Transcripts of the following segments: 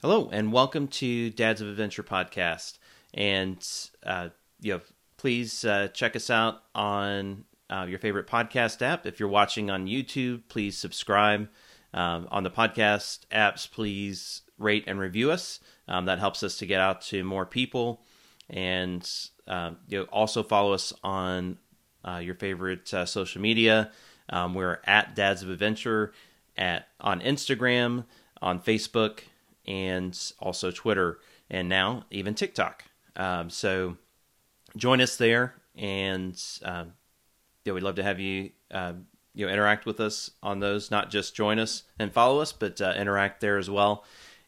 Hello, and welcome to Dads of Adventure podcast. And uh, you know, please uh, check us out on uh, your favorite podcast app. If you're watching on YouTube, please subscribe. Um, on the podcast apps, please rate and review us. Um, that helps us to get out to more people. And uh, you know, also follow us on uh, your favorite uh, social media. Um, we're at Dads of Adventure at on Instagram, on Facebook, and also Twitter, and now even TikTok. Um, so join us there, and um, yeah, we'd love to have you uh, you know interact with us on those. Not just join us and follow us, but uh, interact there as well.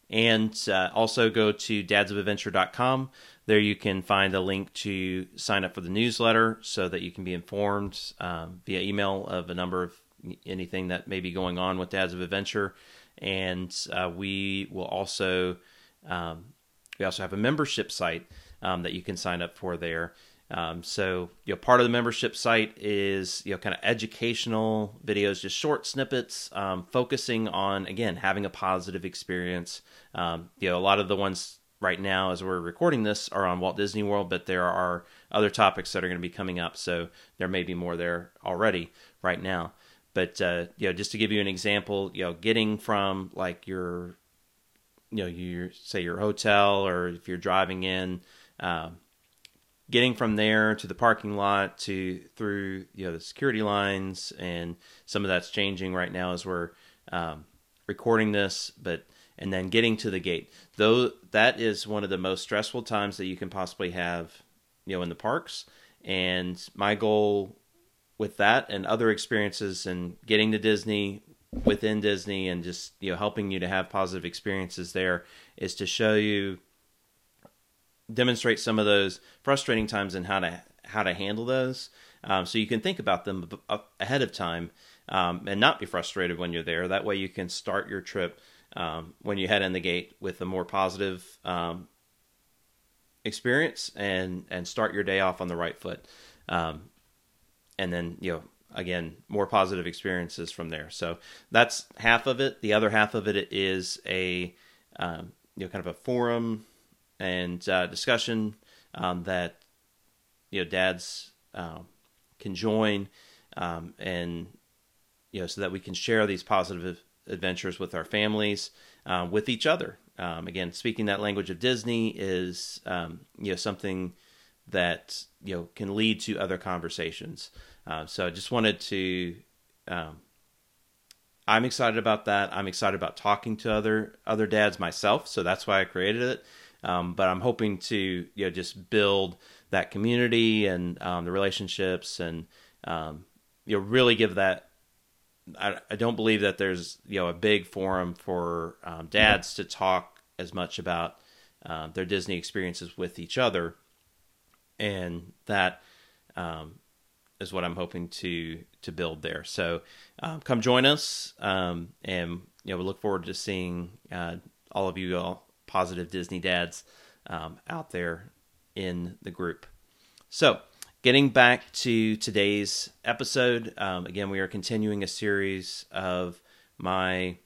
And uh, also go to dadsofadventure.com. There you can find a link to sign up for the newsletter so that you can be informed um, via email of a number of anything that may be going on with Dads of Adventure. And uh, we will also um, we also have a membership site um, that you can sign up for there. Um, so, you know, part of the membership site is, you know, kind of educational videos, just short snippets, um, focusing on, again, having a positive experience. Um, you know, a lot of the ones right now, as we're recording this, are on Walt Disney World, but there are other topics that are going to be coming up. So there may be more there already right now. But, uh, you know, just to give you an example, you know, getting from like your, you know, your, say your hotel or if you're driving in, um, getting from there to the parking lot to through you know the security lines and some of that's changing right now as we're um, recording this but and then getting to the gate. Though that is one of the most stressful times that you can possibly have you know in the parks. And my goal with that and other experiences and getting to disney within disney and just you know helping you to have positive experiences there is to show you demonstrate some of those frustrating times and how to how to handle those, um, so you can think about them ahead of time um, and not be frustrated when you're there. That way, you can start your trip um, when you head in the gate with a more positive um, experience and and start your day off on the right foot, um, and then you know again more positive experiences from there. So that's half of it. The other half of it is a um, you know kind of a forum and uh, discussion um, that you know dads um, can join um, and you know so that we can share these positive adventures with our families uh, with each other um, again speaking that language of disney is you know something that you know can lead to other conversations. Uh, so i just wanted to i'm excited about that. I'm excited about talking to other other dads myself so that's why i created it. Um, but I'm hoping to you know just build that community and um, the relationships and um, you know really give that. I, I, don't believe that there's you know a big forum for um, dads to talk as much about uh, their Disney experiences with each other, and that um, is what I'm hoping to to build there. So um, come join us, um, and you know we look forward to seeing uh, all of you all positive Disney dads um, out there in the group. So, getting back to today's episode, um, again, we are continuing a series of my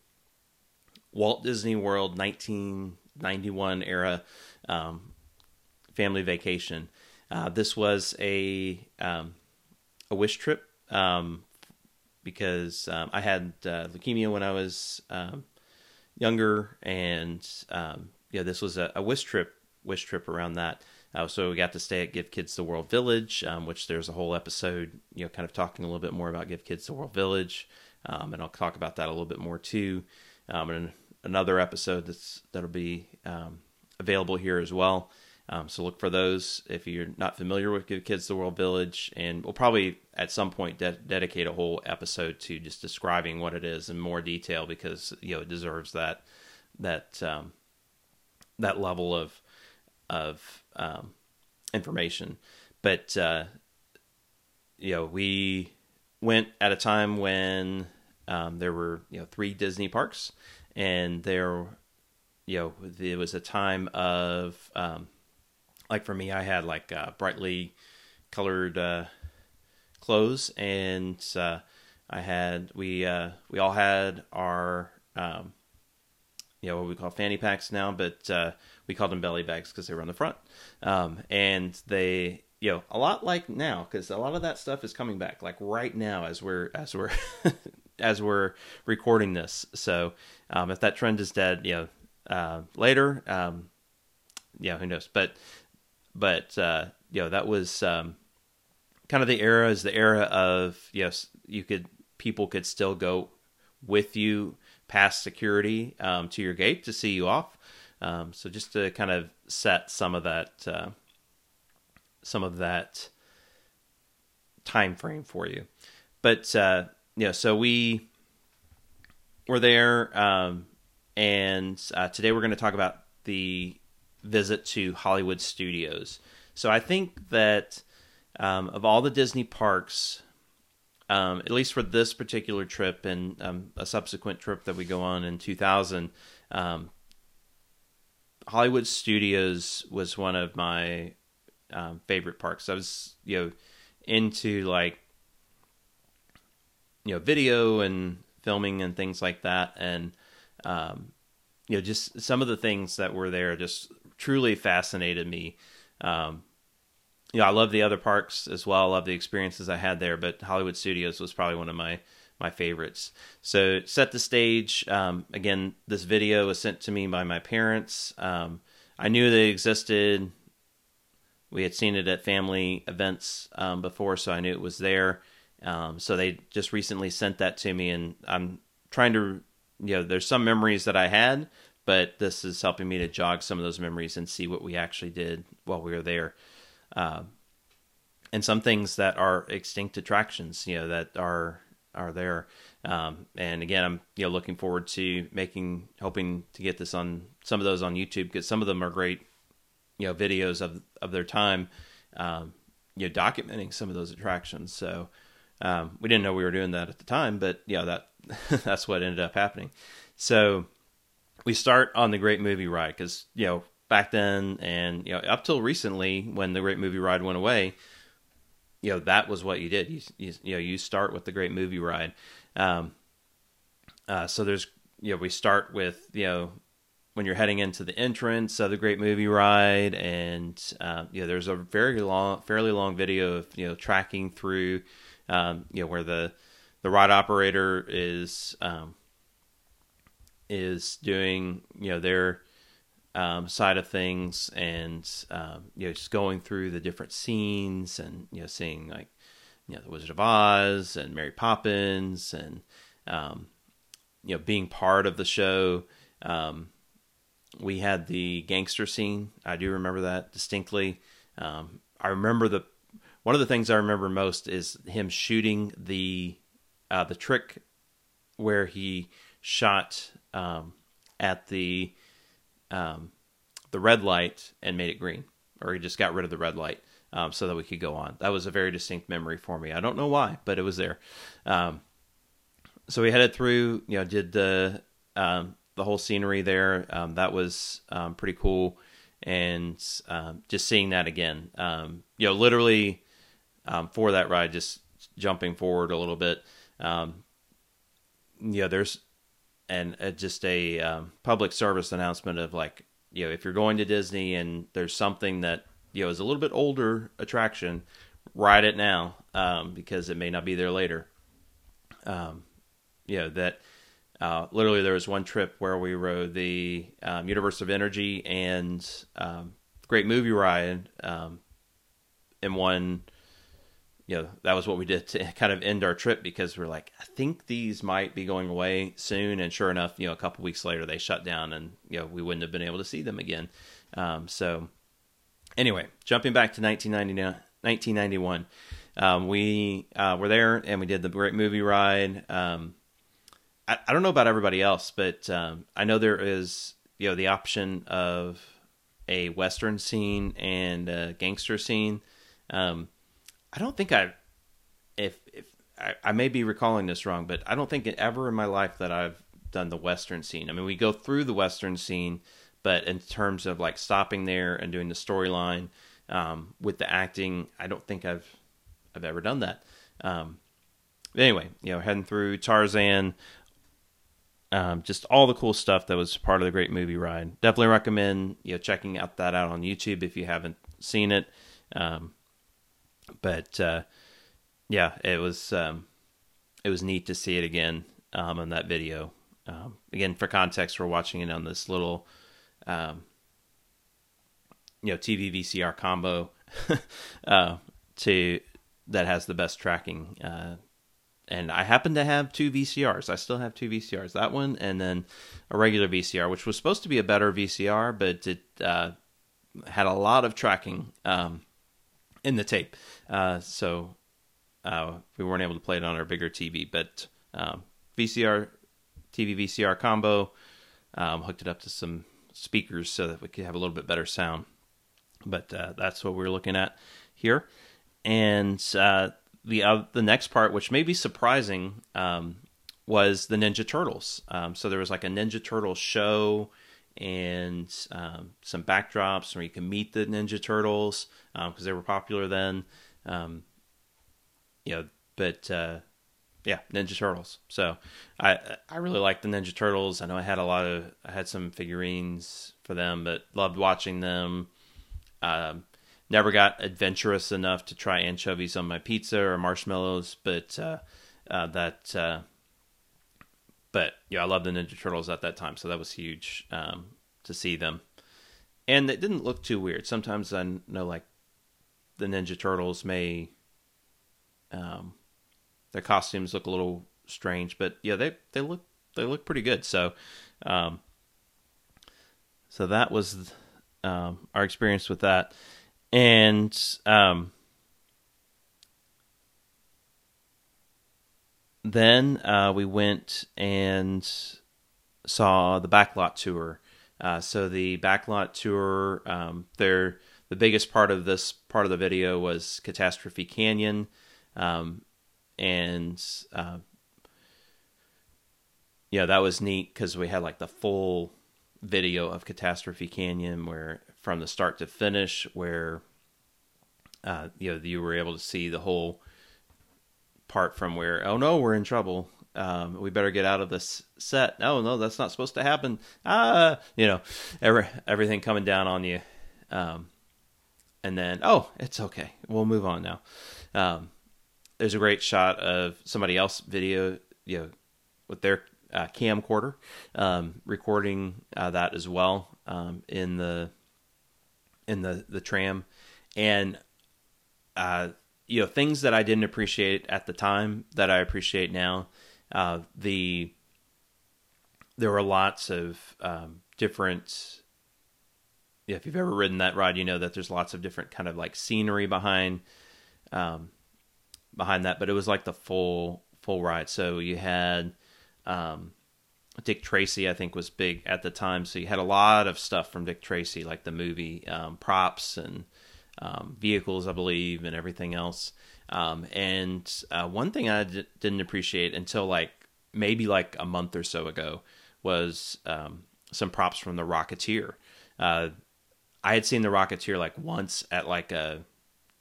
Walt Disney World 1991 era um, family vacation. Uh, this was a um, a wish trip um, because um, I had uh, leukemia when I was um, younger, and um, yeah, this was a, a wish trip, wish trip around that. Uh, so we got to stay at Give Kids the World Village, um, which there's a whole episode, you know, kind of talking a little bit more about Give Kids the World Village, and I'll talk about that a little bit more too. And another episode that's that'll be available here as well. Um, so look for those if you're not familiar with Give Kids the World Village, and we'll probably at some point de- dedicate a whole episode to just describing what it is in more detail because you know it deserves that that um, that level of of um, information. But uh, you know, we went at a time when um, there were you know three Disney parks, and there you know it was a time of um, like for me, I had like uh, brightly colored uh, clothes, and uh, I had we uh, we all had our um, you know what we call fanny packs now, but uh, we called them belly bags because they were on the front. Um, and they, you know, a lot like now because a lot of that stuff is coming back, like right now as we're as we're as we're recording this. So um, if that trend is dead, you know, uh, later, um, yeah, who knows? But but uh, you know that was um, kind of the era is the era of yes, you could people could still go with you past security um, to your gate to see you off. Um, so just to kind of set some of that, uh, some of that time frame for you. But uh, yeah, so we were there, um, and uh, today we're going to talk about the visit to Hollywood Studios. So I think that um, of all the Disney parks, um, at least for this particular trip and um, a subsequent trip that we go on in 2000, um, Hollywood Studios was one of my um, favorite parks. I was, you know, into like, you know, video and filming and things like that, and um, you know, just some of the things that were there just truly fascinated me. Um, you know, I love the other parks as well. I love the experiences I had there, but Hollywood Studios was probably one of my my favorites. So set the stage. Um, again, this video was sent to me by my parents. Um, I knew they existed. We had seen it at family events um, before, so I knew it was there. Um, so they just recently sent that to me, and I'm trying to, you know, there's some memories that I had, but this is helping me to jog some of those memories and see what we actually did while we were there uh, and some things that are extinct attractions, you know, that are are there. Um, and again, I'm you know looking forward to making, hoping to get this on some of those on YouTube because some of them are great, you know, videos of of their time, um, you know, documenting some of those attractions. So um, we didn't know we were doing that at the time, but yeah, that that's what ended up happening. So we start on the Great Movie Ride because you know back then and you know up till recently when the great movie ride went away you know that was what you did. You you, you know you start with the great movie ride. Um, uh, so there's you know we start with you know when you're heading into the entrance of the great movie ride and uh, you know there's a very long fairly long video of you know tracking through um, you know where the the ride operator is um, is doing you know their um, side of things, and um, you know, just going through the different scenes, and you know, seeing like you know the Wizard of Oz and Mary Poppins, and um, you know, being part of the show. Um, we had the gangster scene. I do remember that distinctly. Um, I remember the one of the things I remember most is him shooting the uh, the trick where he shot um, at the um, the red light and made it green, or he just got rid of the red light um, so that we could go on. That was a very distinct memory for me. I don't know why, but it was there. Um, so we headed through, you know, did the um, the whole scenery there. Um, that was pretty cool, and just seeing that again, you know, literally for that ride, just jumping forward a little bit. You there's and uh, just a um, public service announcement of like you know if you're going to Disney and there's something that you know is a little bit older attraction, ride it now um, because it may not be there later. Um, you know that uh, literally there was one trip where we rode the um, Universe of Energy and um, Great Movie Ride um, in one you know that was what we did to kind of end our trip because we're like i think these might be going away soon. And sure enough you know a couple weeks later they shut down and you know we wouldn't have been able to see them again. Um, so anyway jumping back to 1991 um, we uh, were there and we did the great movie ride. Um, I, I, don't know about everybody else but um, i know there is you know the option of a western scene and a gangster scene. Um, I don't think I, if if I, I, may be recalling this wrong, but I don't think ever in my life that I've done the Western scene. I mean, we go through the Western scene, but in terms of like stopping there and doing the storyline um, with the acting, I don't think I've I've ever done that. Um, anyway, you know, heading through Tarzan, um, just all the cool stuff that was part of the great movie ride. Definitely recommend you know checking out that out on YouTube if you haven't seen it. Um, but uh, yeah, it was um, it was neat to see it again um, on that video. Um, again, for context, we're watching it on this little um, you know TV VCR combo uh, to that has the best tracking. Uh, and I happen to have two VCRs. I still have two VCRs. That one, and then a regular VCR, which was supposed to be a better VCR, but it uh, had a lot of tracking um, in the tape, uh, so uh, we weren't able to play it on our bigger TV. But um, VCR, TV VCR combo, um, hooked it up to some speakers so that we could have a little bit better sound. But uh, that's what we're looking at here, and uh, the uh, the next part, which may be surprising, um, was the Ninja Turtles. Um, so there was like a Ninja Turtle show and um, some backdrops where you can meet the Ninja Turtles because um, they were popular then. Um, you know, but uh, yeah, Ninja Turtles. So I I really like the Ninja Turtles. I know I had a lot of I had some figurines for them, but loved watching them. Um, never got adventurous enough to try anchovies on my pizza or marshmallows, but uh, uh, that. But yeah, I love the Ninja Turtles at that time, so that was huge um, to see them, and it didn't look too weird. Sometimes I know like the Ninja Turtles may, um, their costumes look a little strange, but yeah, they they look they look pretty good. So, um, so that was um, our experience with that and um, then uh, we went and saw the backlot tour. Uh, so the backlot tour, um, the biggest part of this part of the video was Catastrophe Canyon, um, and uh, yeah, that was neat because we had like the full video of Catastrophe Canyon, where from the start to finish, where uh, you know you were able to see the whole part from where oh no we're in trouble. Um, we better get out of this set. No no that's not supposed to happen. Ah you know every, everything coming down on you. Um, and then oh it's okay. We'll move on now. Um, there's a great shot of somebody else video you know with their uh, camcorder um, recording uh, that as well um, in the in the the tram, and uh, you know things that I didn't appreciate at the time that I appreciate now. Uh, the there were lots of um, different. Yeah, if you've ever ridden that ride, you know that there's lots of different kind of like scenery behind um, behind that, but it was like the full full ride. So you had um, Dick Tracy, I think, was big at the time. So you had a lot of stuff from Dick Tracy, like the movie, um, props and um, vehicles, I believe, and everything else. Um, and uh, one thing I d- didn't appreciate until like maybe like a month or so ago was um, some props from the Rocketeer. Uh, I had seen the Rocketeer like once at like a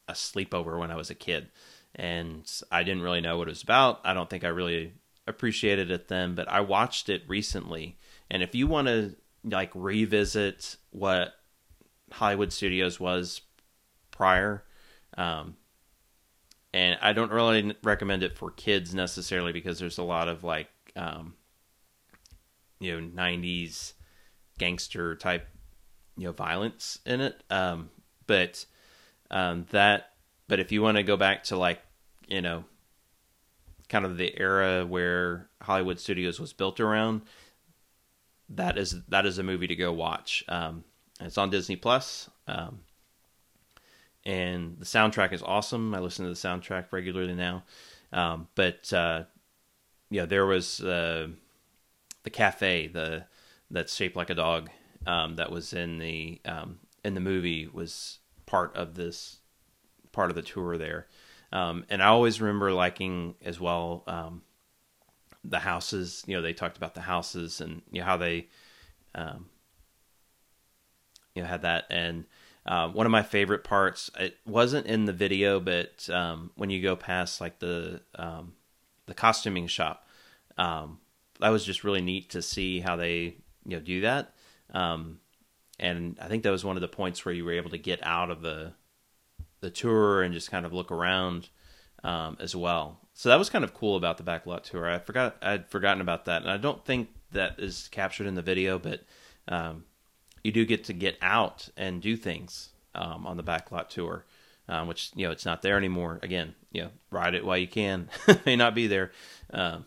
a sleepover when I was a kid, and I didn't really know what it was about. I don't think I really appreciated it then, but I watched it recently. And if you want to like revisit what Hollywood Studios was prior, um, and I don't really recommend it for kids necessarily because there's a lot of like, um, you know, 90s gangster type, you know, violence in it. Um, but um, that, but if you want to go back to like, you know, kind of the era where Hollywood Studios was built around, that is that is a movie to go watch. Um, it's on Disney Plus, um, and the soundtrack is awesome. I listen to the soundtrack regularly now, um, but uh, yeah, there was uh, the cafe the that's shaped like a dog um, that was in the um, in the movie was part of this part of the tour there. Um, and I always remember liking as well um, the houses. You know, they talked about the houses and you know how they, um, you know, had that. And uh, one of my favorite parts, it wasn't in the video, but um, when you go past like the um, the costuming shop, um, that was just really neat to see how they you know do that. Um, and I think that was one of the points where you were able to get out of the the tour and just kind of look around um, as well. So that was kind of cool about the backlot tour. I forgot I'd forgotten about that, and I don't think that is captured in the video, but um, you do get to get out and do things um, on the backlot tour, um, which you know it's not there anymore. Again, you know, ride it while you can. May not be there. Um,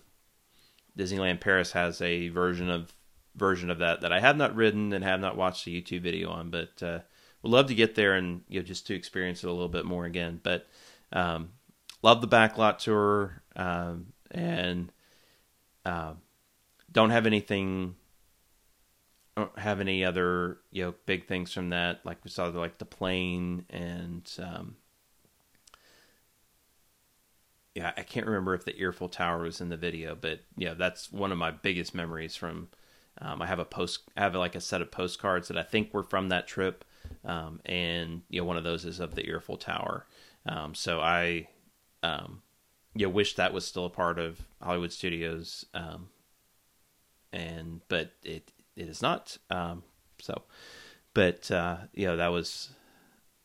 Disneyland Paris has a version of version of that that I have not ridden and have not watched the YouTube video on, but uh, would love to get there and you know just to experience it a little bit more again. But um, love the backlot tour um, and uh, don't have anything have any other you know big things from that. Like we saw like the plane and um, yeah i can't remember if the Earful Tower was in the video but yeah that's one of my biggest memories from um, i have a post i have like a set of postcards that i think were from that trip um, and you know one of those is of the Earful Tower. Um, so i um, you know, wish that was still a part of hollywood studios um, and but it it is not. Um, so, but uh, you know that was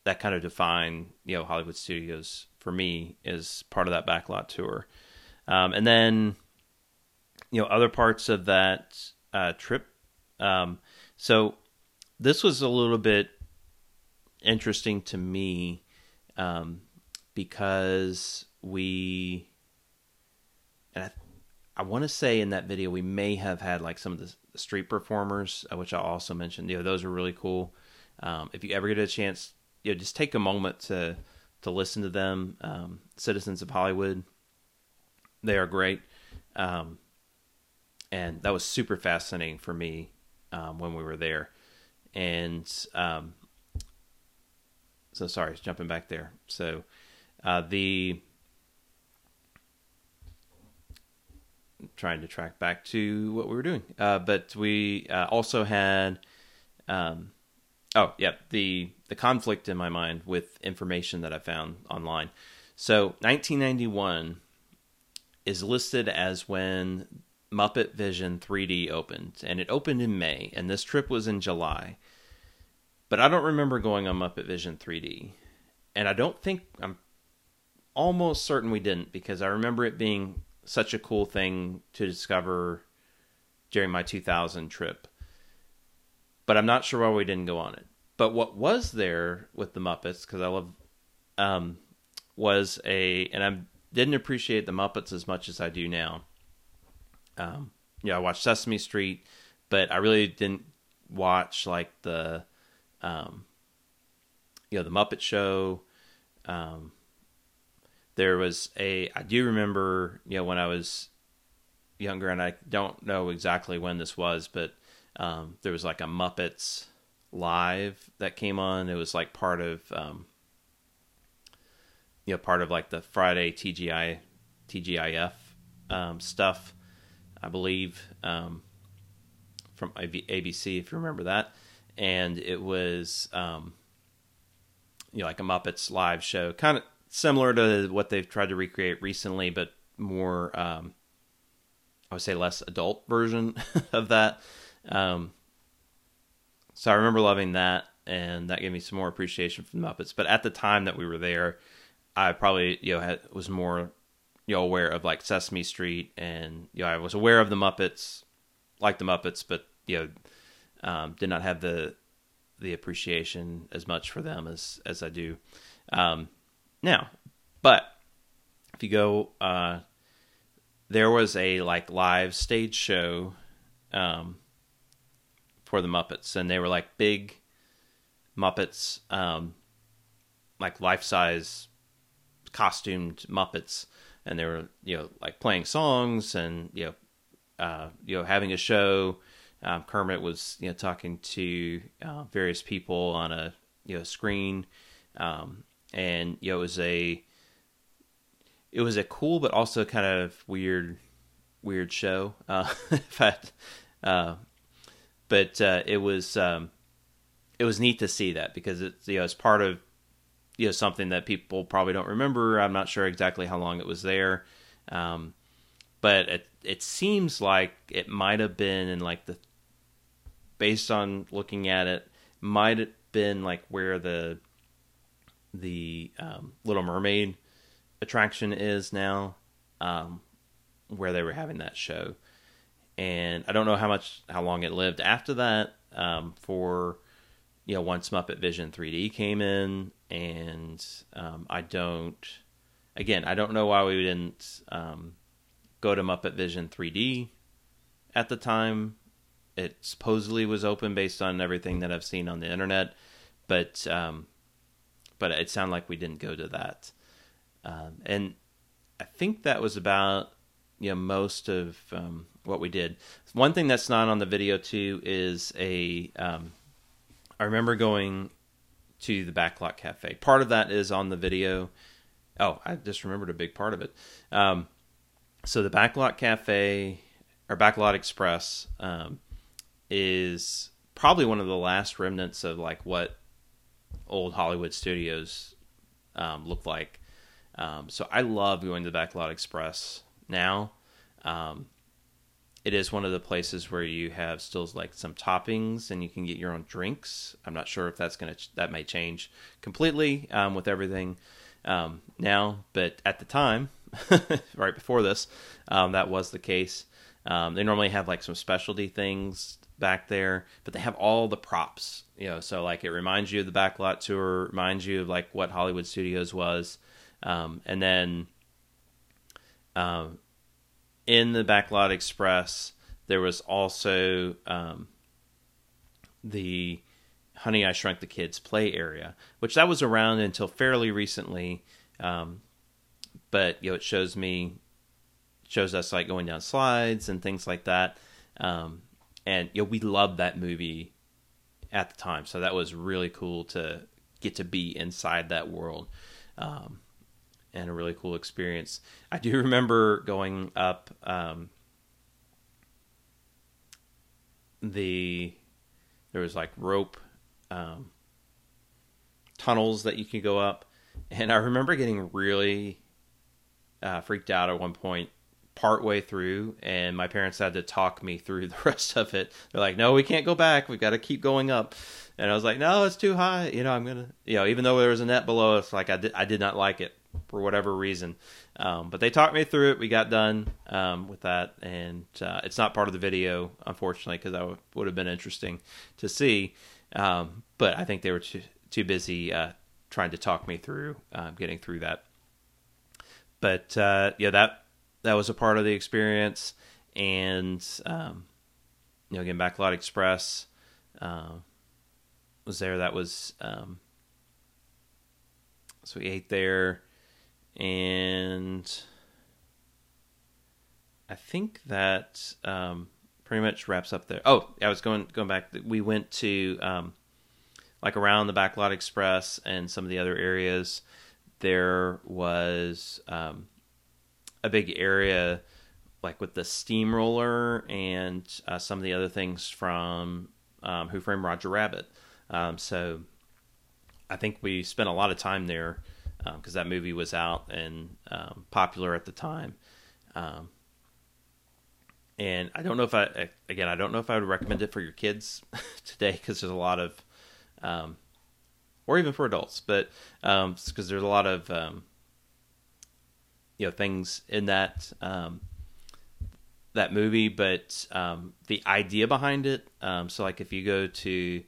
that kind of defined you know Hollywood Studios for me as part of that backlot tour, um, and then you know other parts of that uh, trip. Um, so this was a little bit interesting to me um, because we and I, I want to say in that video we may have had like some of the street performers, uh, which I also mentioned. You know, those are really cool. Um, if you ever get a chance, you know, just take a moment to to listen to them. Um, Citizens of Hollywood, they are great, um, and that was super fascinating for me um, when we were there. And um, so, sorry, jumping back there. So, uh, the trying to track back to what we were doing. Uh, but we uh, also had, um, oh yeah, the the conflict in my mind with information that I found online. So 1991 is listed as when Muppet Vision 3D opened, and it opened in May, and this trip was in July. But I don't remember going on Muppet Vision 3D, and I don't think I'm almost certain we didn't because I remember it being such a cool thing to discover during my 2000 trip. But I'm not sure why we didn't go on it. But what was there with the Muppets, because I love, um, was a, and I didn't appreciate the Muppets as much as I do now. Um, yeah, I watched Sesame Street, but I really didn't watch like the, um, you know, the Muppet Show, um, there was a I do remember you know when I was younger and I don't know exactly when this was, but um, there was like a Muppets live that came on. It was like part of um, you know part of like the Friday TGI TGIF um, stuff, I believe um, from ABC if you remember that, and it was um, you know like a Muppets live show, kind of similar to what they've tried to recreate recently, but more, um, I would say, less adult version of that. Um, so I remember loving that, and that gave me some more appreciation for the Muppets. But at the time that we were there, I probably you know had, was more you know aware of like Sesame Street, and you know I was aware of the Muppets, like the Muppets, but you know um, did not have the the appreciation as much for them as as I do. Um, now, but if you go, uh, there was a like live stage show um, for the Muppets, and they were like big Muppets, um, like life size costumed Muppets, and they were you know like playing songs and you know uh, you know having a show. Um, Kermit was you know talking to uh, various people on a you know screen, um, and you know, it was a it was a cool but also kind of weird weird show. Uh, fact, uh, but uh, it was um, it was neat to see that because it's you know it's part of you know something that people probably don't remember. I'm not sure exactly how long it was there, um, but it it seems like it might have been in like the based on looking at it might have been like where the the um, Little Mermaid attraction is now, um, where they were having that show. And I don't know how much how long it lived after that. Um, for you know, once Muppet Vision 3D came in, and um, I don't. Again, I don't know why we didn't um, go to Muppet Vision 3D at the time. It supposedly was open based on everything that I've seen on the internet, but um, but it sounded like we didn't go to that. Um, and I think that was about you know most of um, what we did. One thing that's not on the video too is a. Um, I remember going to the Backlot Cafe. Part of that is on the video. Oh, I just remembered a big part of it. Um, so the Backlot Cafe or Backlot Express um, is probably one of the last remnants of like what old Hollywood studios um, look like. Um, so I love going to the Backlot Express now. Um, it is one of the places where you have still like some toppings and you can get your own drinks. I'm not sure if that's gonna that may change completely um, with everything um, now, but at the time, right before this, um, that was the case. they normally have like some specialty things back there, but they have all the props, you know. So like it reminds you of the backlot tour, reminds you of like what Hollywood Studios was, um, and then um, in the Backlot Express there was also um, the Honey I Shrunk the Kids play area, which that was around until fairly recently. Um, but you know, it shows me shows us like going down slides and things like that. Um, and you know we loved that movie at the time, so that was really cool to get to be inside that world, um, and a really cool experience. I do remember going up um, the there was like rope um, tunnels that you could go up, and I remember getting really uh, freaked out at one point partway through and my parents had to talk me through the rest of it. They're like no we can't go back. We've got to keep going up. And i was like no it's too high. You know i'm gonna you know even though there was a net below us like i did i did not like it for whatever reason. Um, but they talked me through it. We got done um, with that and uh, it's not part of the video unfortunately because that w- would have been interesting to see. Um, but i think they were too, too busy uh, trying to talk me through uh, getting through that. But uh, yeah that that was a part of the experience. And um, you know, again, Backlot Express uh, was there. That was um, so we ate there, and I think that um, pretty much wraps up there. Oh, I was going going back. We went to um, like around the Backlot Express and some of the other areas. There was um, a big area like with the steamroller and uh, some of the other things from um, Who Framed Roger Rabbit. Um, so I think we spent a lot of time there because um, that movie was out and um, popular at the time. Um, and I don't know if I again I don't know if I would recommend it for your kids today because there's a lot of, um, or even for adults, but because there's a lot of you know things in that um, that movie, but um, the idea behind it. Um, so, like, if you go to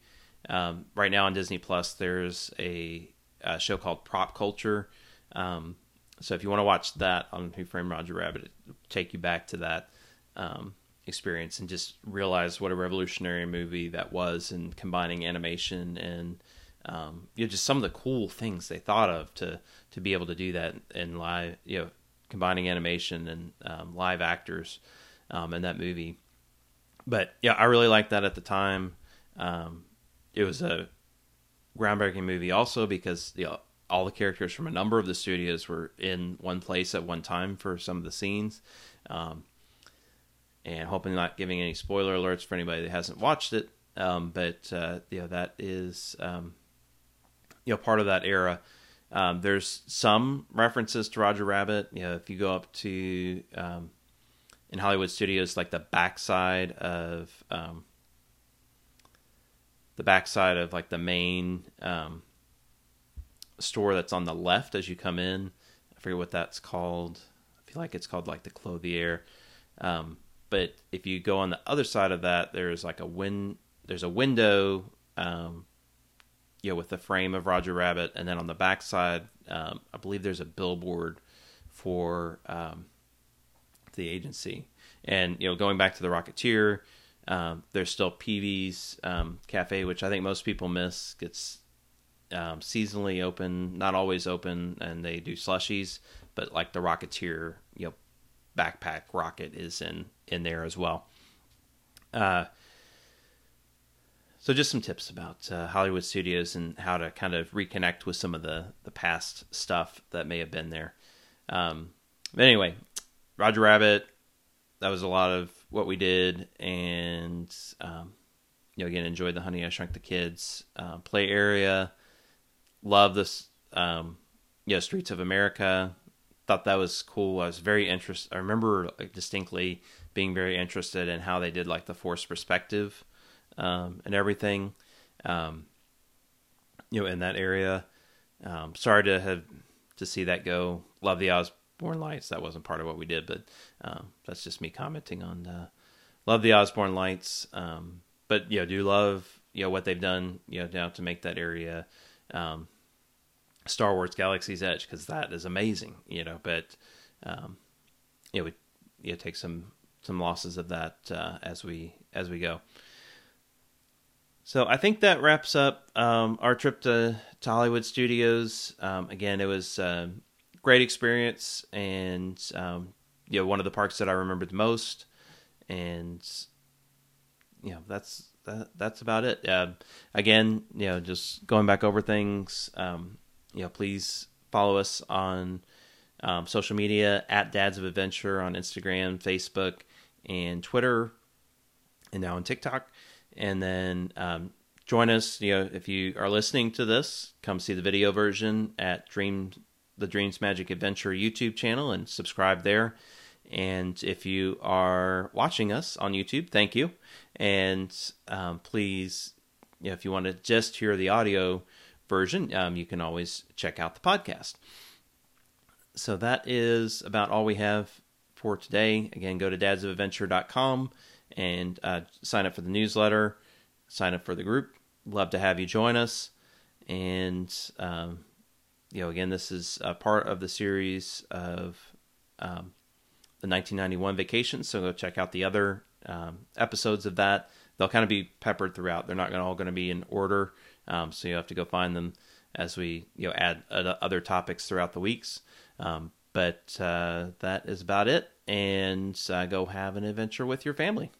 um, right now on Disney Plus, there's a, a show called Prop Culture. Um, so, if you want to watch that on Who Framed Roger Rabbit, take you back to that um, experience and just realize what a revolutionary movie that was, and combining animation and um, you know just some of the cool things they thought of to to be able to do that in live you know combining animation and um, live actors um, in that movie. But yeah, I really liked that at the time. Um, it was a groundbreaking movie also because you know, all the characters from a number of the studios were in one place at one time for some of the scenes. Um, and hoping not giving any spoiler alerts for anybody that hasn't watched it. Um, but uh, you know that is um, you know part of that era. Um, there's some references to Roger Rabbit. You know, if you go up to um, in Hollywood Studios, like the backside of um, the backside of like the main um, store that's on the left as you come in. I forget what that's called. I feel like it's called like the Clothier. Um, but if you go on the other side of that, there's like a win. There's a window, um, you know, with the frame of Roger Rabbit, and then on the back side, um, I believe there's a billboard for um, the agency. And you know, going back to the Rocketeer, um, there's still Peevy's um, Cafe, which I think most people miss. Gets um, seasonally open, not always open, and they do slushies. But like the Rocketeer, you know, backpack rocket is in in there as well. Uh, so just some tips about uh, Hollywood studios and how to kind of reconnect with some of the the past stuff that may have been there. Um, but anyway, Roger Rabbit, that was a lot of what we did, and um, you know, again, enjoyed the Honey I Shrunk the Kids uh, play area. Love this, um, you know, Streets of America. Thought that was cool. I was very interested. I remember distinctly being very interested in how they did like the force perspective um, and everything. Um, you know, in that area. Um, sorry to have to see that go. Love the Osborne Lights. That wasn't part of what we did, but um, that's just me commenting on. Uh, love the Osborne Lights, um, but you know, do love you know what they've done. You know, now to make that area um, Star Wars Galaxy's Edge because that is amazing. You know, but um, it would you know, take some some losses of that uh, as we as we go. So I think that wraps up um, our trip to, to Hollywood Studios. Um, again, it was a great experience, and um, you know one of the parks that I remembered the most. And you know that's that, that's about it. Uh, again, you know, just going back over things. Um, you know, please follow us on um, social media at Dads of Adventure on Instagram, Facebook, and Twitter, and now on TikTok and then um, join us. You know, if you are listening to this, come see the video version at Dream the Dreams Magic Adventure YouTube channel and subscribe there. And if you are watching us on YouTube, thank you. And um, please, you know, if you want to just hear the audio version, um, you can always check out the podcast. So that is about all we have for today. Again, go to dadsofadventure.com and uh, sign up for the newsletter, sign up for the group. Love to have you join us. And, um, you know, again, this is a part of the series of um, the 1991 vacation. So go check out the other um, episodes of that. They'll kind of be peppered throughout. They're not gonna, all going to be in order. Um, so you have to go find them as we, you know, add other topics throughout the weeks. Um, but uh, that is about it. And uh, go have an adventure with your family.